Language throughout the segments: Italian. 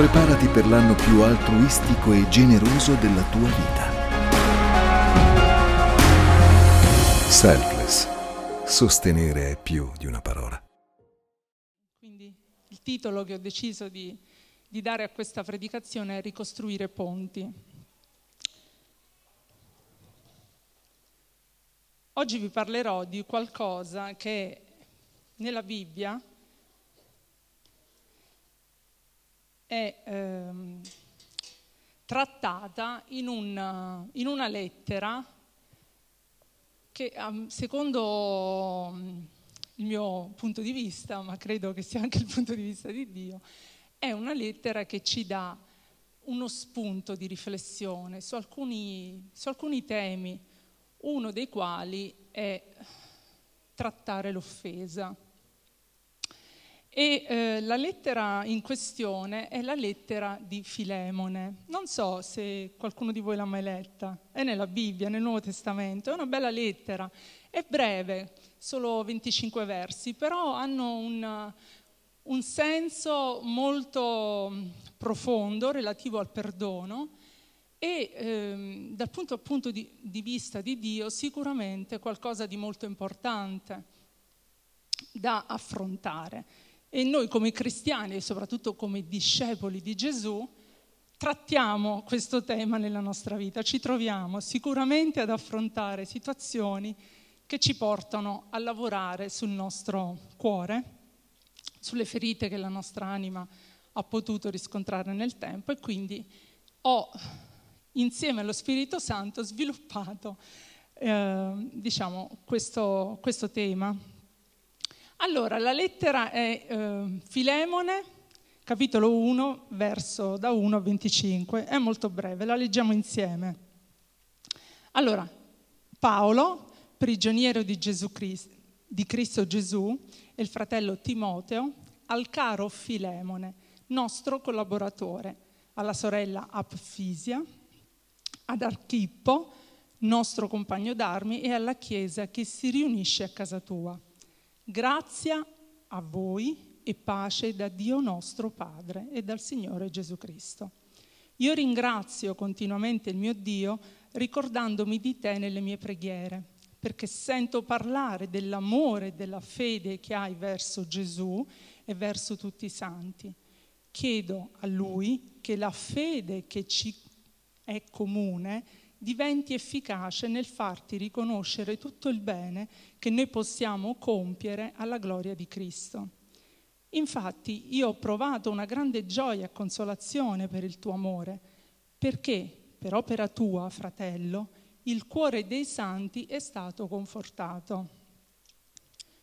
Preparati per l'anno più altruistico e generoso della tua vita. Selfless. Sostenere è più di una parola. Quindi il titolo che ho deciso di, di dare a questa predicazione è Ricostruire ponti. Oggi vi parlerò di qualcosa che nella Bibbia è ehm, trattata in una, in una, lettera che secondo il mio punto di vista, ma credo che sia anche il punto di vista di Dio, è una lettera che ci dà uno spunto di riflessione su alcuni, su alcuni temi, uno dei quali è trattare l'offesa. E eh, la lettera in questione è la lettera di Filemone. Non so se qualcuno di voi l'ha mai letta, è nella Bibbia, nel Nuovo Testamento, è una bella lettera, è breve, solo 25 versi, però hanno un, un senso molto profondo relativo al perdono e ehm, dal punto appunto di, di vista di Dio sicuramente qualcosa di molto importante da affrontare. E noi come cristiani e soprattutto come discepoli di Gesù trattiamo questo tema nella nostra vita, ci troviamo sicuramente ad affrontare situazioni che ci portano a lavorare sul nostro cuore, sulle ferite che la nostra anima ha potuto riscontrare nel tempo e quindi ho insieme allo Spirito Santo sviluppato eh, diciamo, questo, questo tema allora, la lettera è eh, Filemone, capitolo 1, verso da 1 a 25, è molto breve, la leggiamo insieme. Allora, Paolo, prigioniero di, Gesù Cristo, di Cristo Gesù, e il fratello Timoteo, al caro Filemone, nostro collaboratore, alla sorella Apfisia, ad Archippo, nostro compagno d'armi, e alla chiesa che si riunisce a casa tua. Grazia a voi e pace da Dio nostro Padre e dal Signore Gesù Cristo. Io ringrazio continuamente il mio Dio ricordandomi di te nelle mie preghiere, perché sento parlare dell'amore e della fede che hai verso Gesù e verso tutti i santi. Chiedo a Lui che la fede che ci è comune diventi efficace nel farti riconoscere tutto il bene che noi possiamo compiere alla gloria di Cristo. Infatti io ho provato una grande gioia e consolazione per il tuo amore, perché per opera tua, fratello, il cuore dei santi è stato confortato.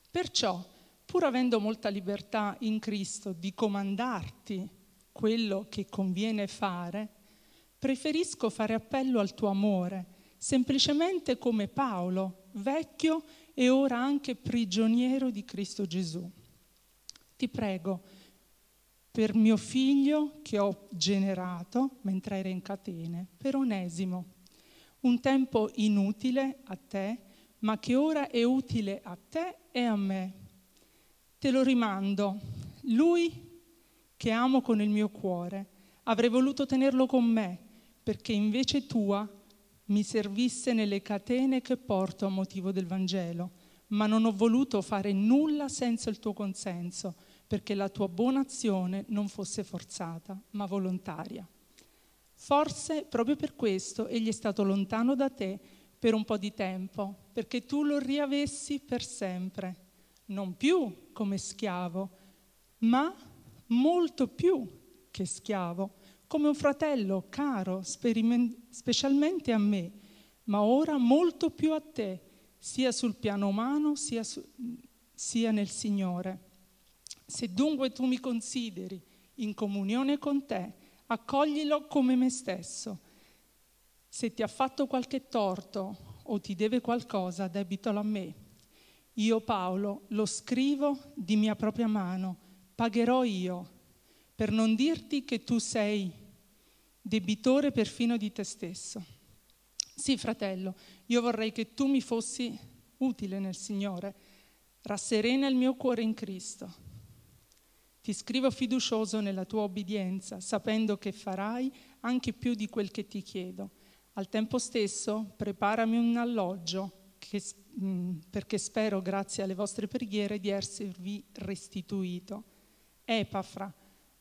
Perciò, pur avendo molta libertà in Cristo di comandarti quello che conviene fare, Preferisco fare appello al tuo amore, semplicemente come Paolo, vecchio e ora anche prigioniero di Cristo Gesù. Ti prego, per mio figlio che ho generato mentre era in catene, per Onesimo, un tempo inutile a te, ma che ora è utile a te e a me. Te lo rimando, lui che amo con il mio cuore, avrei voluto tenerlo con me perché invece tua mi servisse nelle catene che porto a motivo del Vangelo, ma non ho voluto fare nulla senza il tuo consenso, perché la tua buona azione non fosse forzata, ma volontaria. Forse proprio per questo egli è stato lontano da te per un po' di tempo, perché tu lo riavessi per sempre, non più come schiavo, ma molto più che schiavo come un fratello caro specialmente a me, ma ora molto più a te, sia sul piano umano sia, su, sia nel Signore. Se dunque tu mi consideri in comunione con te, accoglilo come me stesso. Se ti ha fatto qualche torto o ti deve qualcosa, debitalo a me. Io Paolo lo scrivo di mia propria mano, pagherò io per non dirti che tu sei debitore perfino di te stesso. Sì, fratello, io vorrei che tu mi fossi utile nel Signore, rasserena il mio cuore in Cristo. Ti scrivo fiducioso nella tua obbedienza, sapendo che farai anche più di quel che ti chiedo. Al tempo stesso preparami un alloggio che, mh, perché spero, grazie alle vostre preghiere, di esservi restituito. Epafra,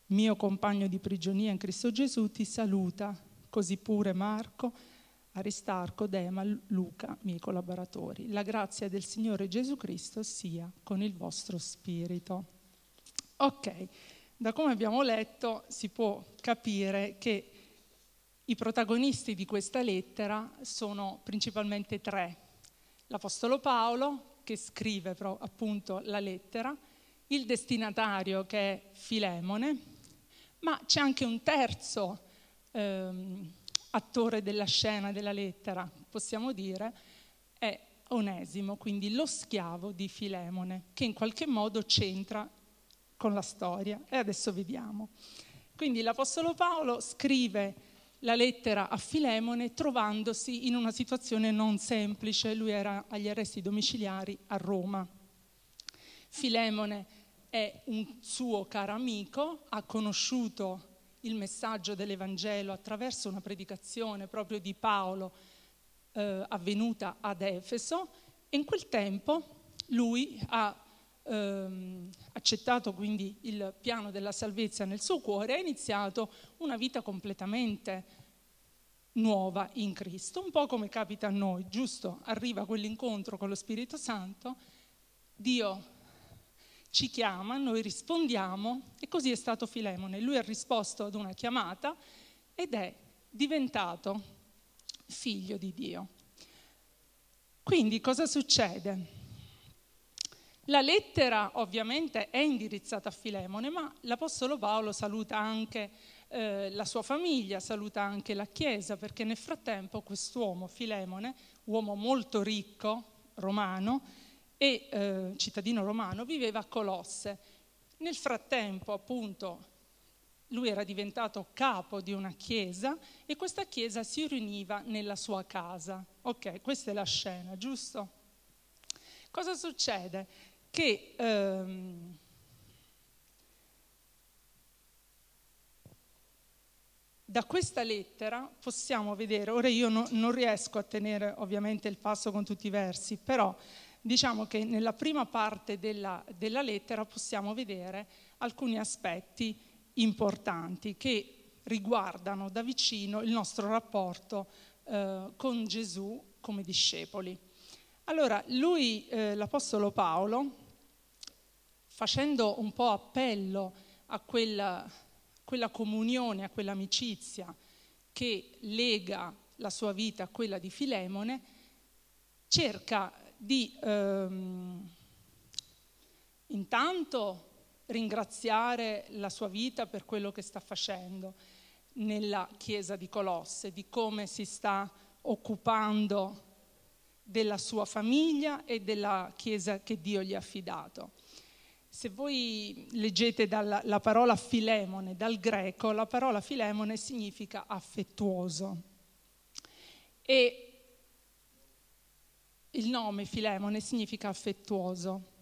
mio compagno di prigionia in Cristo Gesù, ti saluta, così pure Marco, Aristarco, Dema, Luca, miei collaboratori. La grazia del Signore Gesù Cristo sia con il vostro spirito. Ok, da come abbiamo letto si può capire che i protagonisti di questa lettera sono principalmente tre. L'Apostolo Paolo, che scrive appunto la lettera, il destinatario che è Filemone, ma c'è anche un terzo ehm, attore della scena della lettera, possiamo dire, è Onesimo, quindi lo schiavo di Filemone, che in qualche modo c'entra con la storia e adesso vediamo. Quindi l'Apostolo Paolo scrive la lettera a Filemone trovandosi in una situazione non semplice, lui era agli arresti domiciliari a Roma. Filemone è un suo caro amico, ha conosciuto il messaggio dell'Evangelo attraverso una predicazione proprio di Paolo eh, avvenuta ad Efeso e in quel tempo lui ha ehm, accettato quindi il piano della salvezza nel suo cuore, ha iniziato una vita completamente nuova in Cristo, un po' come capita a noi, giusto? Arriva quell'incontro con lo Spirito Santo, Dio ci chiama, noi rispondiamo e così è stato Filemone. Lui ha risposto ad una chiamata ed è diventato figlio di Dio. Quindi cosa succede? La lettera ovviamente è indirizzata a Filemone, ma l'Apostolo Paolo saluta anche eh, la sua famiglia, saluta anche la Chiesa, perché nel frattempo quest'uomo, Filemone, uomo molto ricco, romano, e eh, cittadino romano, viveva a Colosse. Nel frattempo, appunto, lui era diventato capo di una chiesa e questa chiesa si riuniva nella sua casa. Ok, questa è la scena, giusto? Cosa succede? che ehm, da questa lettera possiamo vedere, ora io no, non riesco a tenere ovviamente il passo con tutti i versi, però diciamo che nella prima parte della, della lettera possiamo vedere alcuni aspetti importanti che riguardano da vicino il nostro rapporto eh, con Gesù come discepoli. Allora, lui, eh, l'Apostolo Paolo, facendo un po' appello a quella, quella comunione, a quell'amicizia che lega la sua vita a quella di Filemone, cerca di ehm, intanto ringraziare la sua vita per quello che sta facendo nella chiesa di Colosse, di come si sta occupando della sua famiglia e della chiesa che Dio gli ha affidato. Se voi leggete dalla, la parola filemone dal greco, la parola filemone significa affettuoso. E il nome Filemone significa affettuoso.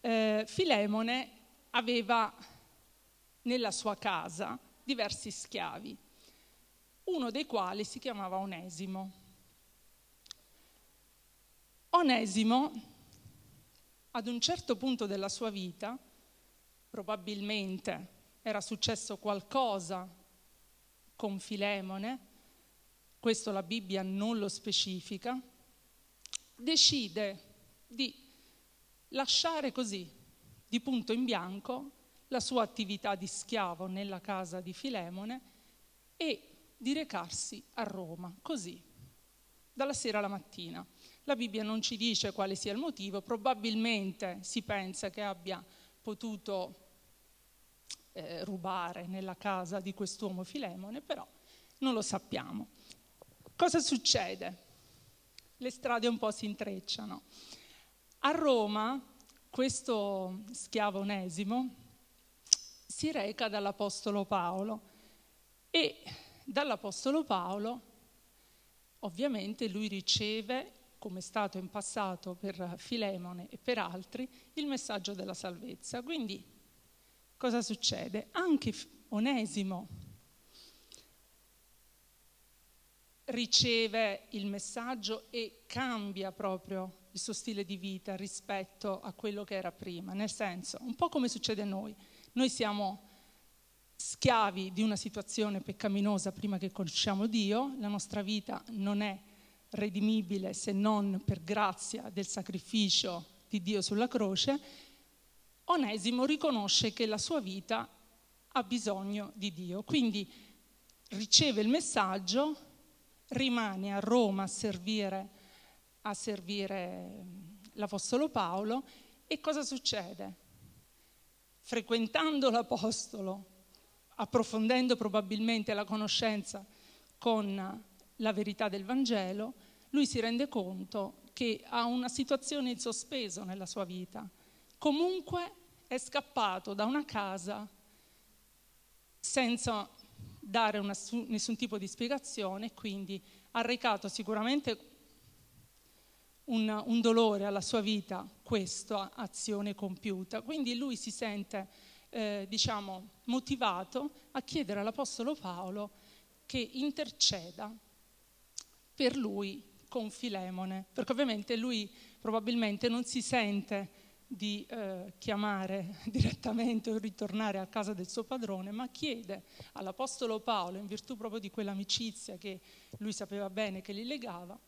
Eh, Filemone aveva nella sua casa diversi schiavi, uno dei quali si chiamava Onesimo. Onesimo ad un certo punto della sua vita, probabilmente era successo qualcosa con Filemone, questo la Bibbia non lo specifica, decide di lasciare così, di punto in bianco, la sua attività di schiavo nella casa di Filemone e di recarsi a Roma, così, dalla sera alla mattina. La Bibbia non ci dice quale sia il motivo, probabilmente si pensa che abbia potuto eh, rubare nella casa di quest'uomo Filemone, però non lo sappiamo. Cosa succede? Le strade un po' si intrecciano. A Roma questo schiavo onesimo si reca dall'Apostolo Paolo e dall'Apostolo Paolo ovviamente lui riceve come è stato in passato per Filemone e per altri, il messaggio della salvezza. Quindi cosa succede? Anche Onesimo riceve il messaggio e cambia proprio il suo stile di vita rispetto a quello che era prima, nel senso, un po' come succede a noi. Noi siamo schiavi di una situazione peccaminosa prima che conosciamo Dio, la nostra vita non è redimibile se non per grazia del sacrificio di Dio sulla croce, Onesimo riconosce che la sua vita ha bisogno di Dio, quindi riceve il messaggio, rimane a Roma a servire, a servire l'Apostolo Paolo e cosa succede? Frequentando l'Apostolo, approfondendo probabilmente la conoscenza con la verità del Vangelo, lui si rende conto che ha una situazione in sospeso nella sua vita. Comunque è scappato da una casa senza dare una, nessun tipo di spiegazione, quindi ha recato sicuramente un, un, dolore alla sua vita questa azione compiuta. Quindi lui si sente, eh, diciamo, motivato a chiedere all'Apostolo Paolo che interceda per lui con Filemone, perché ovviamente lui probabilmente non si sente di eh, chiamare direttamente o ritornare a casa del suo padrone, ma chiede all'Apostolo Paolo, in virtù proprio di quell'amicizia che lui sapeva bene che li legava,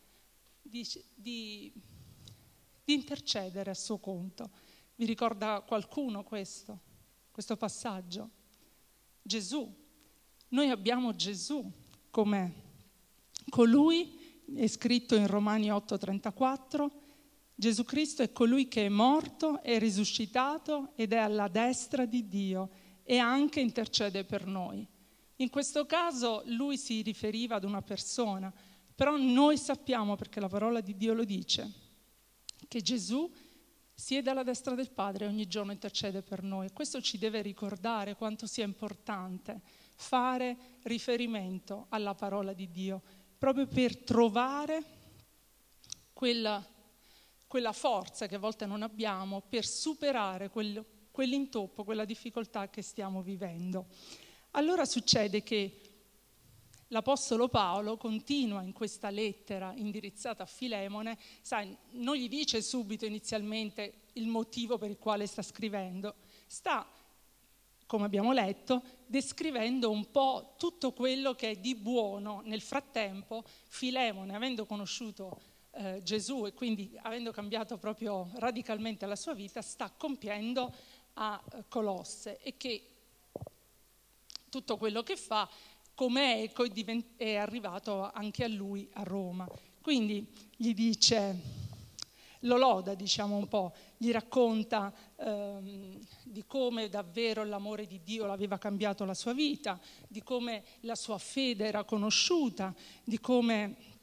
di, di, di intercedere a suo conto. Vi ricorda qualcuno questo, questo passaggio? Gesù. Noi abbiamo Gesù come colui, è scritto in Romani 8:34, Gesù Cristo è colui che è morto, è risuscitato ed è alla destra di Dio e anche intercede per noi. In questo caso lui si riferiva ad una persona, però noi sappiamo, perché la parola di Dio lo dice, che Gesù siede alla destra del Padre e ogni giorno intercede per noi. Questo ci deve ricordare quanto sia importante fare riferimento alla parola di Dio, proprio per trovare quella, quella forza che a volte non abbiamo per superare quel, quell'intoppo, quella difficoltà che stiamo vivendo. Allora succede che L'Apostolo Paolo continua in questa lettera indirizzata a Filemone, sai, non gli dice subito inizialmente il motivo per il quale sta scrivendo, sta, come abbiamo letto, descrivendo un po' tutto quello che è di buono. Nel frattempo, Filemone, avendo conosciuto eh, Gesù e quindi avendo cambiato proprio radicalmente la sua vita, sta compiendo a eh, Colosse e che tutto quello che fa come eco è arrivato anche a lui a Roma. Quindi gli dice, lo loda diciamo un po', gli racconta ehm, di come davvero l'amore di Dio l'aveva cambiato la sua vita, di come la sua fede era conosciuta, di come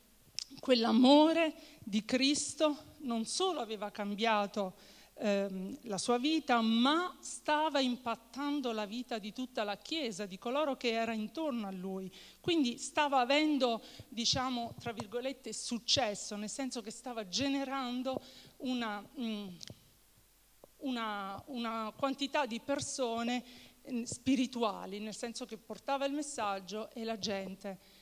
quell'amore di Cristo non solo aveva cambiato ehm, la sua vita, ma stava impattando la vita di tutta la Chiesa, di coloro che era intorno a lui. Quindi stava avendo, diciamo, tra virgolette, successo, nel senso che stava generando una, mm, una, una quantità di persone mm, spirituali, nel senso che portava il messaggio e la gente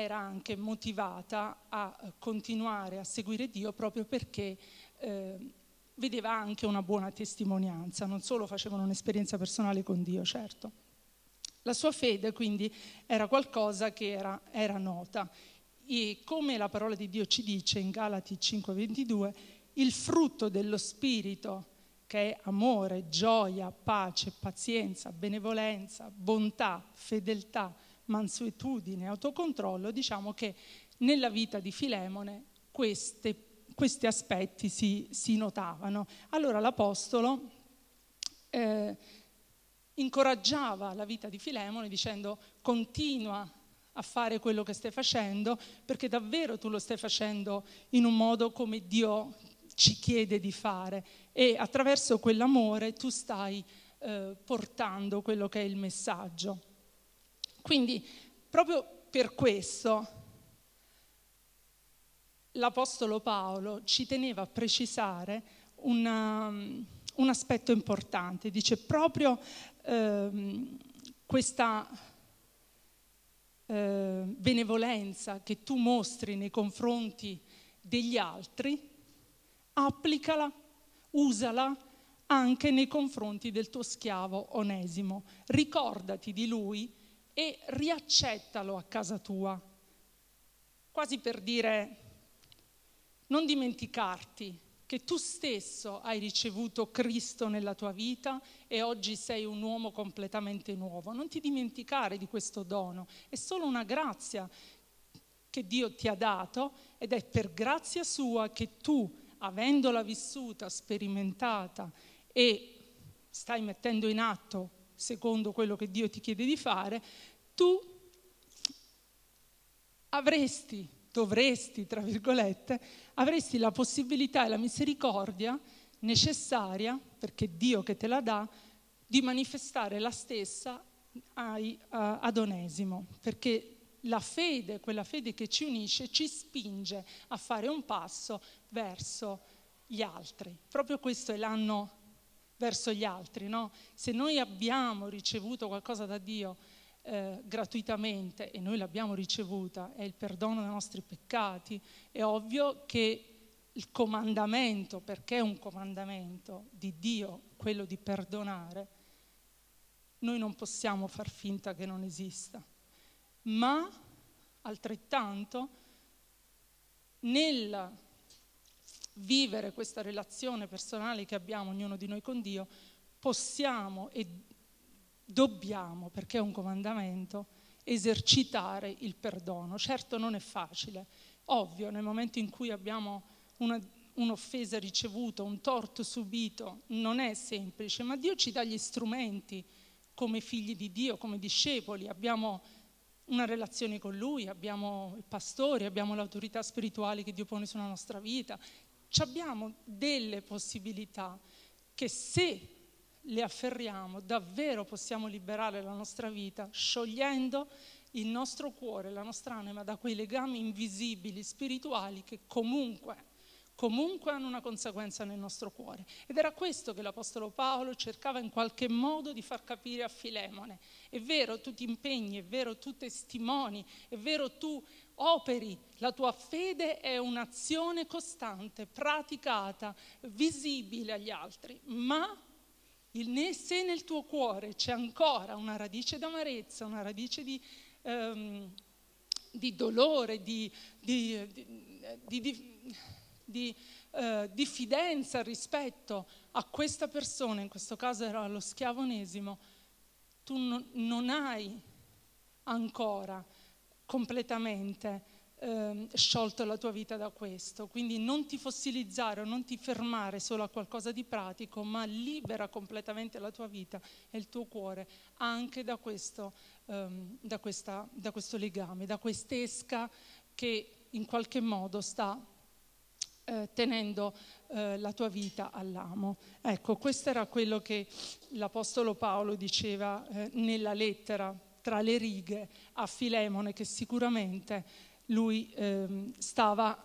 era anche motivata a continuare a seguire Dio proprio perché eh, vedeva anche una buona testimonianza, non solo facevano un'esperienza personale con Dio, certo. La sua fede quindi era qualcosa che era, era nota e come la parola di Dio ci dice in Galati 5:22, il frutto dello Spirito che è amore, gioia, pace, pazienza, benevolenza, bontà, fedeltà, mansuetudine, autocontrollo, diciamo che nella vita di Filemone queste questi aspetti si, si notavano. Allora l'Apostolo eh, incoraggiava la vita di Filemone dicendo continua a fare quello che stai facendo perché davvero tu lo stai facendo in un modo come Dio ci chiede di fare e attraverso quell'amore tu stai eh, portando quello che è il messaggio. Quindi proprio per questo l'Apostolo Paolo ci teneva a precisare una, un aspetto importante, dice proprio ehm, questa eh, benevolenza che tu mostri nei confronti degli altri, applicala, usala anche nei confronti del tuo schiavo onesimo. Ricordati di lui e riaccettalo a casa tua, quasi per dire non dimenticarti che tu stesso hai ricevuto Cristo nella tua vita e oggi sei un uomo completamente nuovo. Non ti dimenticare di questo dono, è solo una grazia che Dio ti ha dato ed è per grazia sua che tu, avendola vissuta, sperimentata e stai mettendo in atto secondo quello che Dio ti chiede di fare, tu avresti dovresti, tra virgolette, avresti la possibilità e la misericordia necessaria, perché Dio che te la dà, di manifestare la stessa ai, uh, ad Onesimo, perché la fede, quella fede che ci unisce, ci spinge a fare un passo verso gli altri. Proprio questo è l'anno verso gli altri, no? Se noi abbiamo ricevuto qualcosa da Dio, eh, gratuitamente e noi l'abbiamo ricevuta, è il perdono dei nostri peccati, è ovvio che il comandamento, perché è un comandamento di Dio, quello di perdonare, noi non possiamo far finta che non esista, ma altrettanto nel vivere questa relazione personale che abbiamo ognuno di noi con Dio, possiamo e dobbiamo, perché è un comandamento, esercitare il perdono. Certo non è facile, ovvio, nel momento in cui abbiamo una, un'offesa ricevuta, un torto subito, non è semplice, ma Dio ci dà gli strumenti come figli di Dio, come discepoli, abbiamo una relazione con Lui, abbiamo il pastore, abbiamo l'autorità spirituale che Dio pone sulla nostra vita, abbiamo delle possibilità che se le afferriamo, davvero possiamo liberare la nostra vita sciogliendo il nostro cuore, la nostra anima da quei legami invisibili, spirituali che comunque, comunque hanno una conseguenza nel nostro cuore. Ed era questo che l'Apostolo Paolo cercava in qualche modo di far capire a Filemone. È vero, tu ti impegni, è vero, tu testimoni, è vero, tu operi, la tua fede è un'azione costante, praticata, visibile agli altri, ma il, se nel tuo cuore c'è ancora una radice d'amarezza, una radice di, um, di dolore, di, di, di uh, diffidenza rispetto a questa persona, in questo caso era lo schiavo onesimo, tu non, non hai ancora completamente eh, sciolto la tua vita da questo. Quindi non ti fossilizzare o non ti fermare solo a qualcosa di pratico, ma libera completamente la tua vita e il tuo cuore anche da questo, ehm, da questa, da questo legame, da quest'esca che in qualche modo sta eh, tenendo eh, la tua vita all'amo. Ecco, questo era quello che l'Apostolo Paolo diceva eh, nella lettera tra le righe a Filemone, che sicuramente lui eh, stava,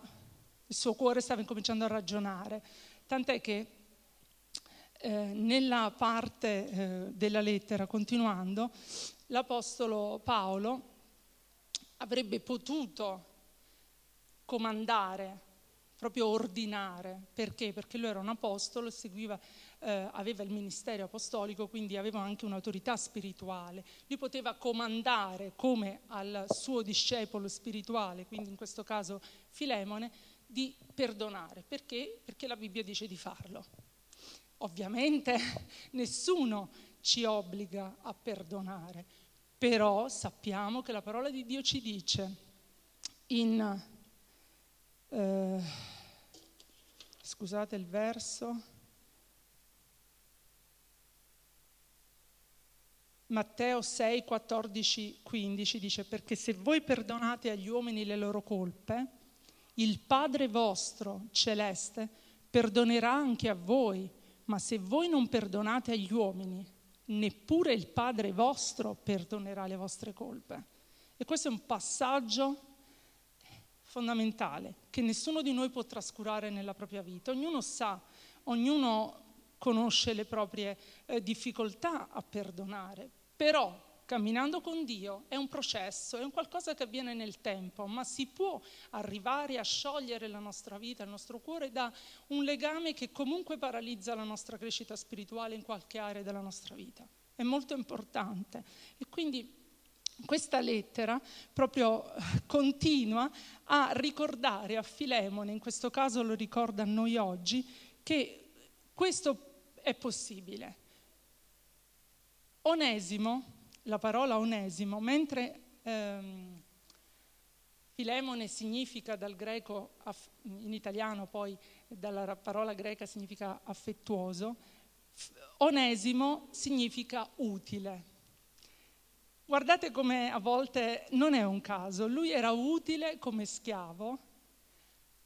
il suo cuore stava incominciando a ragionare, tant'è che eh, nella parte eh, della lettera, continuando, l'Apostolo Paolo avrebbe potuto comandare, proprio ordinare, perché? Perché lui era un apostolo, seguiva eh, aveva il ministero apostolico, quindi aveva anche un'autorità spirituale. Lui poteva comandare come al suo discepolo spirituale, quindi in questo caso Filemone, di perdonare. Perché? Perché la Bibbia dice di farlo. Ovviamente nessuno ci obbliga a perdonare, però sappiamo che la parola di Dio ci dice in... Eh, scusate il verso. Matteo 6, 14, 15 dice perché se voi perdonate agli uomini le loro colpe, il Padre vostro celeste perdonerà anche a voi, ma se voi non perdonate agli uomini, neppure il Padre vostro perdonerà le vostre colpe. E questo è un passaggio fondamentale che nessuno di noi può trascurare nella propria vita. Ognuno sa, ognuno conosce le proprie eh, difficoltà a perdonare, però camminando con Dio è un processo, è un qualcosa che avviene nel tempo, ma si può arrivare a sciogliere la nostra vita, il nostro cuore da un legame che comunque paralizza la nostra crescita spirituale in qualche area della nostra vita. È molto importante. E quindi questa lettera proprio eh, continua a ricordare a Filemone, in questo caso lo ricorda a noi oggi, che questo è possibile. Onesimo, la parola onesimo, mentre ehm, Filemone significa dal greco, in italiano poi dalla parola greca significa affettuoso, onesimo significa utile. Guardate come a volte non è un caso, lui era utile come schiavo,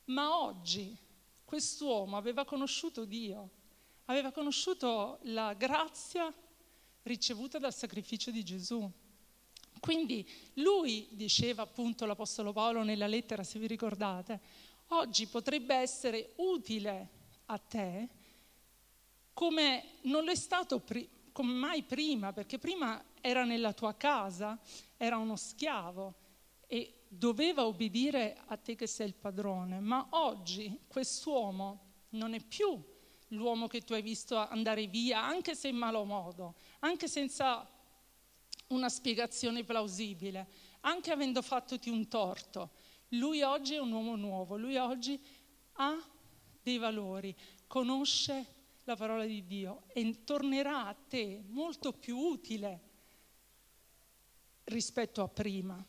ma oggi quest'uomo aveva conosciuto Dio, aveva conosciuto la grazia ricevuta dal sacrificio di Gesù. Quindi lui, diceva appunto l'Apostolo Paolo nella lettera, se vi ricordate, oggi potrebbe essere utile a te come non lo è stato pri- come mai prima, perché prima era nella tua casa, era uno schiavo e doveva obbedire a te che sei il padrone, ma oggi quest'uomo non è più l'uomo che tu hai visto andare via, anche se in malo modo, anche senza una spiegazione plausibile, anche avendo fattoti un torto. Lui oggi è un uomo nuovo, lui oggi ha dei valori, conosce la parola di Dio e tornerà a te molto più utile rispetto a prima.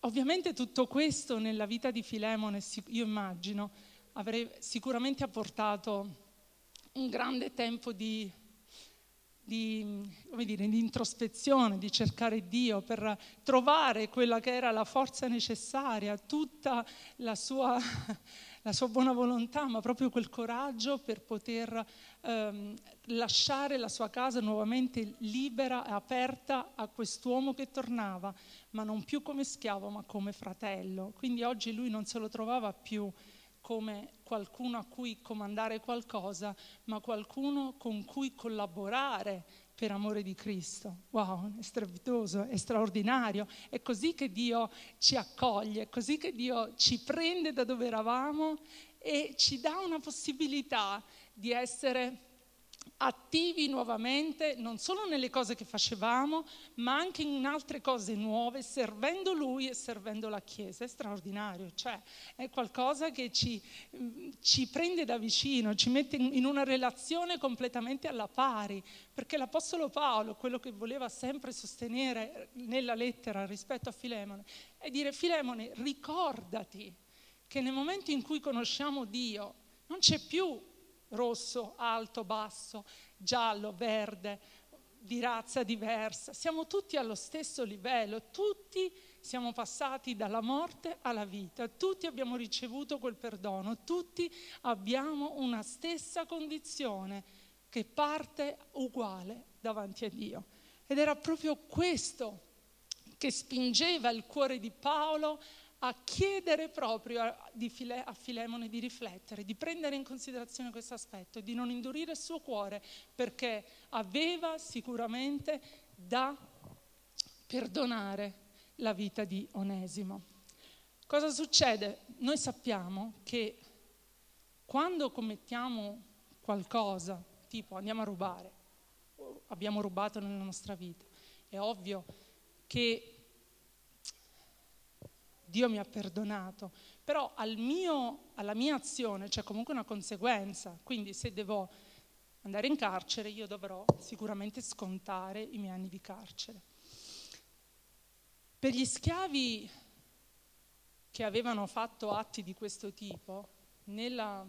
Ovviamente tutto questo nella vita di Filemone, io immagino, avrei sicuramente apportato un grande tempo di, di, dire, di, introspezione, di cercare Dio per trovare quella che era la forza necessaria, tutta la sua, la sua buona volontà, ma proprio quel coraggio per poter ehm, lasciare la sua casa nuovamente libera e aperta a quest'uomo che tornava, ma non più come schiavo, ma come fratello. Quindi oggi lui non se lo trovava più come qualcuno a cui comandare qualcosa, ma qualcuno con cui collaborare per amore di Cristo. Wow, è strepitoso, è straordinario. È così che Dio ci accoglie, è così che Dio ci prende da dove eravamo e ci dà una possibilità di essere attivi nuovamente, non solo nelle cose che facevamo, ma anche in altre cose nuove, servendo Lui e servendo la Chiesa. È straordinario, cioè è qualcosa che ci, ci prende da vicino, ci mette in una relazione completamente alla pari, perché l'Apostolo Paolo, quello che voleva sempre sostenere nella lettera rispetto a Filemone, è dire Filemone, ricordati che nel momento in cui conosciamo Dio non c'è più rosso, alto, basso, giallo, verde, di razza diversa. Siamo tutti allo stesso livello, tutti siamo passati dalla morte alla vita, tutti abbiamo ricevuto quel perdono, tutti abbiamo una stessa condizione che parte uguale davanti a Dio. Ed era proprio questo che spingeva il cuore di Paolo a chiedere proprio a, File, a Filemone di riflettere, di prendere in considerazione questo aspetto, di non indurire il suo cuore, perché aveva sicuramente da perdonare la vita di Onesimo. Cosa succede? Noi sappiamo che quando commettiamo qualcosa, tipo andiamo a rubare, abbiamo rubato nella nostra vita, è ovvio che Dio mi ha perdonato, però al mio, alla mia azione c'è comunque una conseguenza, quindi se devo andare in carcere io dovrò sicuramente scontare i miei anni di carcere. Per gli schiavi che avevano fatto atti di questo tipo, nella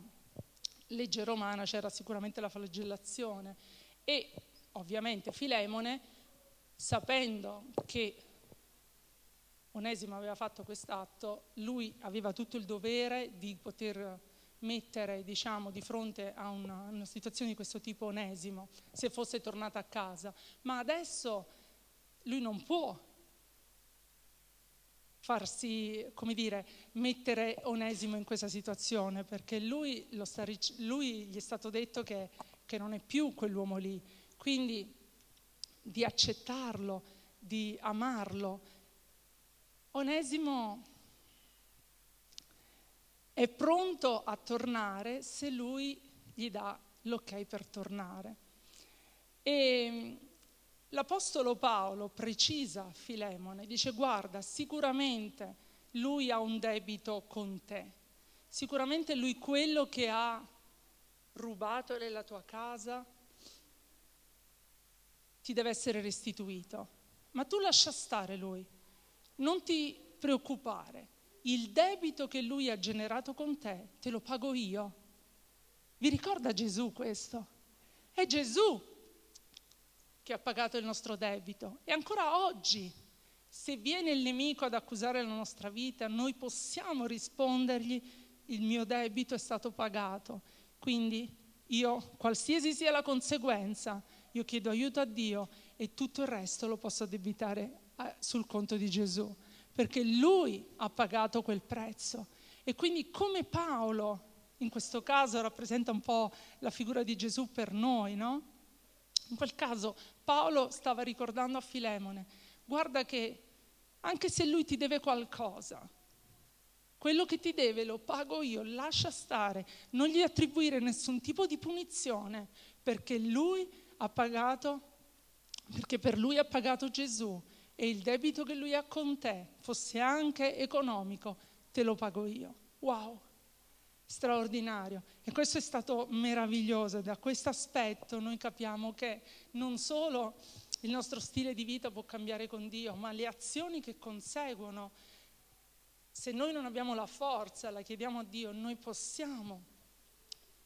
legge romana c'era sicuramente la flagellazione e ovviamente Filemone, sapendo che Onesimo aveva fatto quest'atto, lui aveva tutto il dovere di poter mettere diciamo, di fronte a una, una, situazione di questo tipo Onesimo, se fosse tornato a casa. Ma adesso lui non può farsi, come dire, mettere Onesimo in questa situazione, perché lui, sta, lui gli è stato detto che, che non è più quell'uomo lì. Quindi di accettarlo, di amarlo. Onesimo è pronto a tornare se lui gli dà l'ok per tornare. E l'Apostolo Paolo precisa Filemone, dice guarda, sicuramente lui ha un debito con te, sicuramente lui quello che ha rubato nella tua casa ti deve essere restituito, ma tu lascia stare lui, non ti preoccupare, il debito che lui ha generato con te te lo pago io. Vi ricorda Gesù questo? È Gesù che ha pagato il nostro debito e ancora oggi, se viene il nemico ad accusare la nostra vita, noi possiamo rispondergli il mio debito è stato pagato. Quindi io, qualsiasi sia la conseguenza, io chiedo aiuto a Dio e tutto il resto lo posso addebitare eh, sul conto di Gesù perché lui ha pagato quel prezzo. E quindi come Paolo, in questo caso rappresenta un po' la figura di Gesù per noi, no? In quel caso Paolo stava ricordando a Filemone, guarda che anche se lui ti deve qualcosa, quello che ti deve lo pago io, lascia stare, non gli attribuire nessun tipo di punizione, perché lui ha pagato, perché per lui ha pagato Gesù e il debito che lui ha con te, fosse anche economico, te lo pago io. Wow, straordinario. E questo è stato meraviglioso. Da questo aspetto noi capiamo che non solo il nostro stile di vita può cambiare con Dio, ma le azioni che conseguono, se noi non abbiamo la forza, la chiediamo a Dio, noi possiamo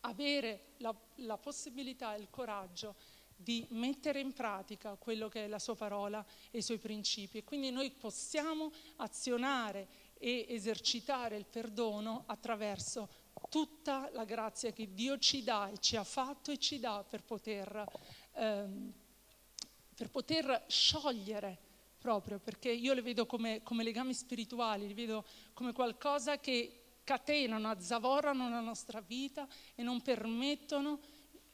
avere la, la possibilità e il coraggio di mettere in pratica quello che è la sua parola e i suoi principi. E quindi noi possiamo azionare e esercitare il perdono attraverso tutta la grazia che Dio ci dà e ci ha fatto e ci dà per poter, ehm, per poter sciogliere proprio, perché io le vedo come, come legami spirituali, li vedo come qualcosa che catenano, azzavorano la nostra vita e non permettono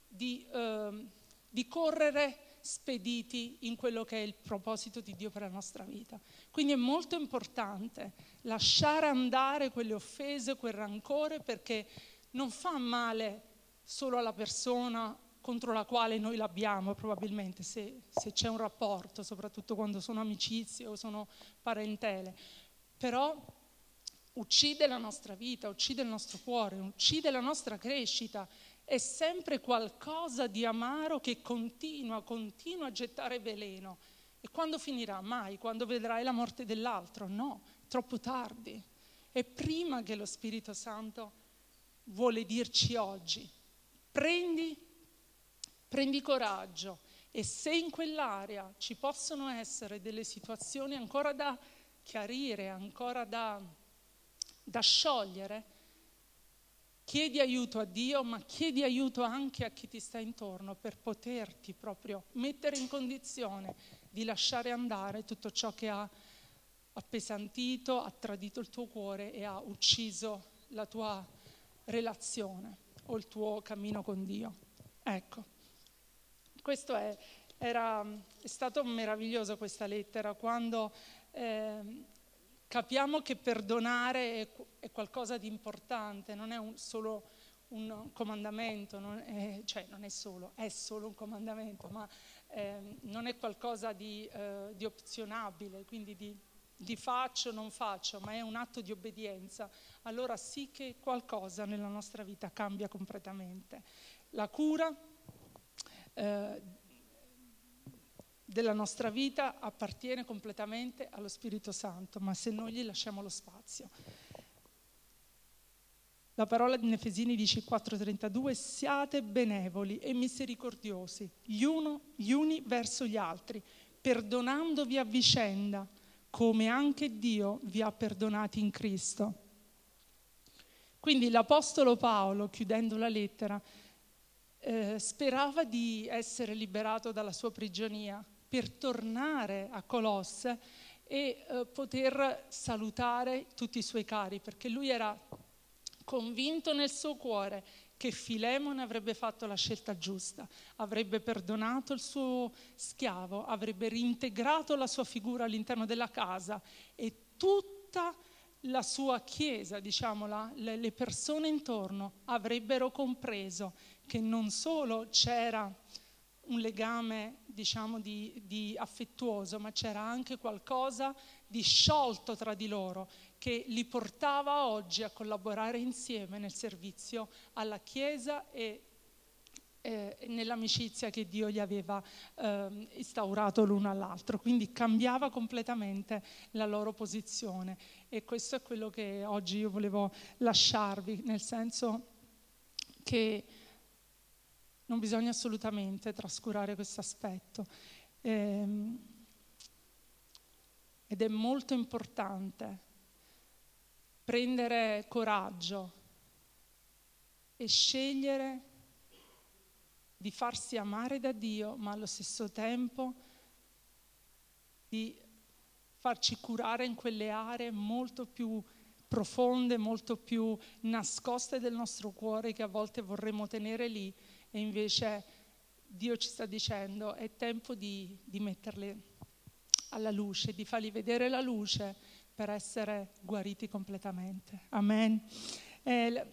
di... Ehm, di correre spediti in quello che è il proposito di Dio per la nostra vita. Quindi è molto importante lasciare andare quelle offese, quel rancore, perché non fa male solo alla persona contro la quale noi l'abbiamo, probabilmente, se, se c'è un rapporto, soprattutto quando sono amicizie o sono parentele. Però uccide la nostra vita, uccide il nostro cuore, uccide la nostra crescita è sempre qualcosa di amaro che continua, continua a gettare veleno. E quando finirà? Mai, quando vedrai la morte dell'altro? No, troppo tardi. È prima che lo Spirito Santo vuole dirci oggi, prendi, prendi coraggio e se in quell'area ci possono essere delle situazioni ancora da chiarire, ancora da, da sciogliere, Chiedi aiuto a Dio, ma chiedi aiuto anche a chi ti sta intorno per poterti proprio mettere in condizione di lasciare andare tutto ciò che ha appesantito, ha tradito il tuo cuore e ha ucciso la tua relazione o il tuo cammino con Dio. Ecco, questo è, era, è stato meraviglioso questa lettera quando eh, capiamo che perdonare è, qualcosa di importante, non è un, solo un comandamento, non è, cioè non è solo, è solo un comandamento, ma eh, non è qualcosa di, eh, di opzionabile, quindi di, di faccio, non faccio, ma è un atto di obbedienza, allora sì che qualcosa nella nostra vita cambia completamente. La cura eh, della nostra vita appartiene completamente allo Spirito Santo, ma se noi gli lasciamo lo spazio. La parola di Nefesini dice 4:32, siate benevoli e misericordiosi gli, uno, gli uni verso gli altri, perdonandovi a vicenda, come anche Dio vi ha perdonati in Cristo. Quindi l'Apostolo Paolo, chiudendo la lettera, eh, sperava di essere liberato dalla sua prigionia, per tornare a Colosse e eh, poter salutare tutti i suoi cari, perché lui era convinto nel suo cuore che Filemone avrebbe fatto la scelta giusta, avrebbe perdonato il suo schiavo, avrebbe reintegrato la sua figura all'interno della casa e tutta la sua chiesa, diciamola, le, le persone intorno avrebbero compreso che non solo c'era un legame, diciamo, di, di affettuoso, ma c'era anche qualcosa di sciolto tra di loro che li portava oggi a collaborare insieme nel servizio alla Chiesa e eh, nell'amicizia che Dio gli aveva eh, instaurato l'uno all'altro, quindi cambiava completamente la loro posizione. E questo è quello che oggi io volevo lasciarvi, nel senso che non bisogna assolutamente trascurare questo aspetto. Eh, ed è molto importante prendere coraggio e scegliere di farsi amare da Dio, ma allo stesso tempo di farci curare in quelle aree molto più profonde, molto più nascoste del nostro cuore che a volte vorremmo tenere lì e invece Dio ci sta dicendo è tempo di, di metterle alla luce, di fargli vedere la luce per essere guariti completamente. Amen. Eh,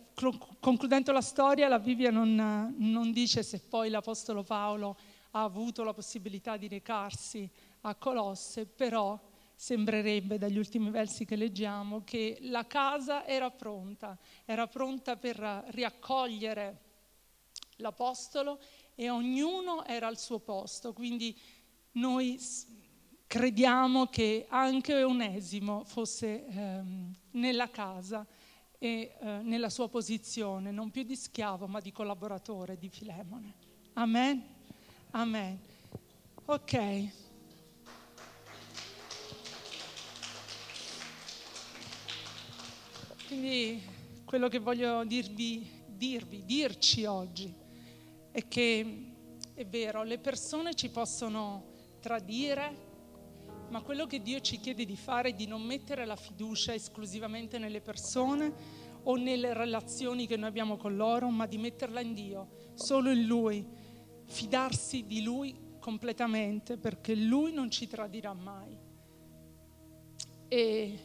concludendo la storia, la Bibbia non, non dice se poi l'Apostolo Paolo ha avuto la possibilità di recarsi a Colosse, però sembrerebbe dagli ultimi versi che leggiamo che la casa era pronta, era pronta per riaccogliere l'Apostolo e ognuno era al suo posto. Quindi noi crediamo che anche Onesimo fosse ehm, nella casa e eh, nella sua posizione, non più di schiavo ma di collaboratore di Filemone. Amen? Amen. Ok. Quindi quello che voglio dirvi, dirvi, dirci oggi è che è vero, le persone ci possono tradire, ma quello che Dio ci chiede di fare è di non mettere la fiducia esclusivamente nelle persone o nelle relazioni che noi abbiamo con loro, ma di metterla in Dio, solo in Lui, fidarsi di Lui completamente perché Lui non ci tradirà mai. E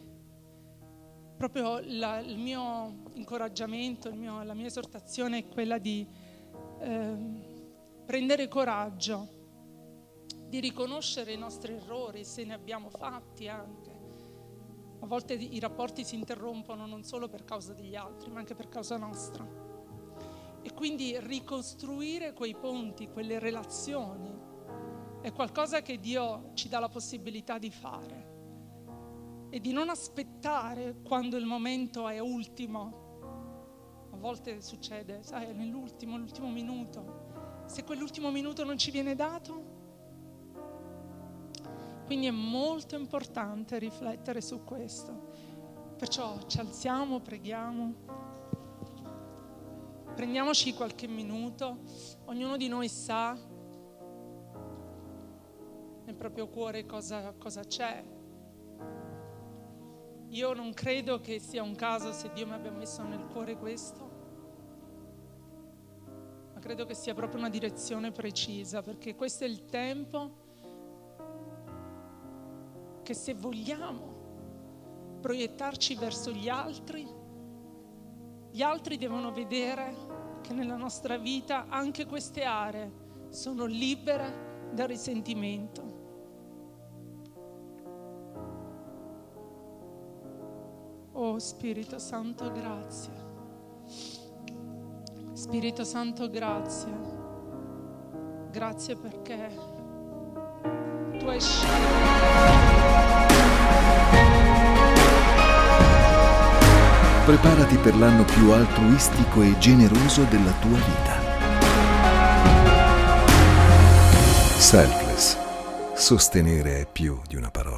proprio la, il mio incoraggiamento, il mio, la mia esortazione è quella di eh, prendere coraggio di riconoscere i nostri errori, se ne abbiamo fatti anche. A volte i rapporti si interrompono non solo per causa degli altri, ma anche per causa nostra. E quindi ricostruire quei ponti, quelle relazioni, è qualcosa che Dio ci dà la possibilità di fare. E di non aspettare quando il momento è ultimo volte succede, sai, nell'ultimo, l'ultimo minuto. Se quell'ultimo minuto non ci viene dato, quindi è molto importante riflettere su questo. Perciò ci alziamo, preghiamo, prendiamoci qualche minuto, ognuno di noi sa nel proprio cuore cosa, cosa c'è. Io non credo che sia un caso se Dio mi abbia messo nel cuore questo credo che sia proprio una direzione precisa, perché questo è il tempo che se vogliamo proiettarci verso gli altri, gli altri devono vedere che nella nostra vita anche queste aree sono libere da risentimento. Oh Spirito Santo, grazie. Spirito Santo, grazie. Grazie perché tu hai scelto. Preparati per l'anno più altruistico e generoso della tua vita. Selfless. Sostenere è più di una parola.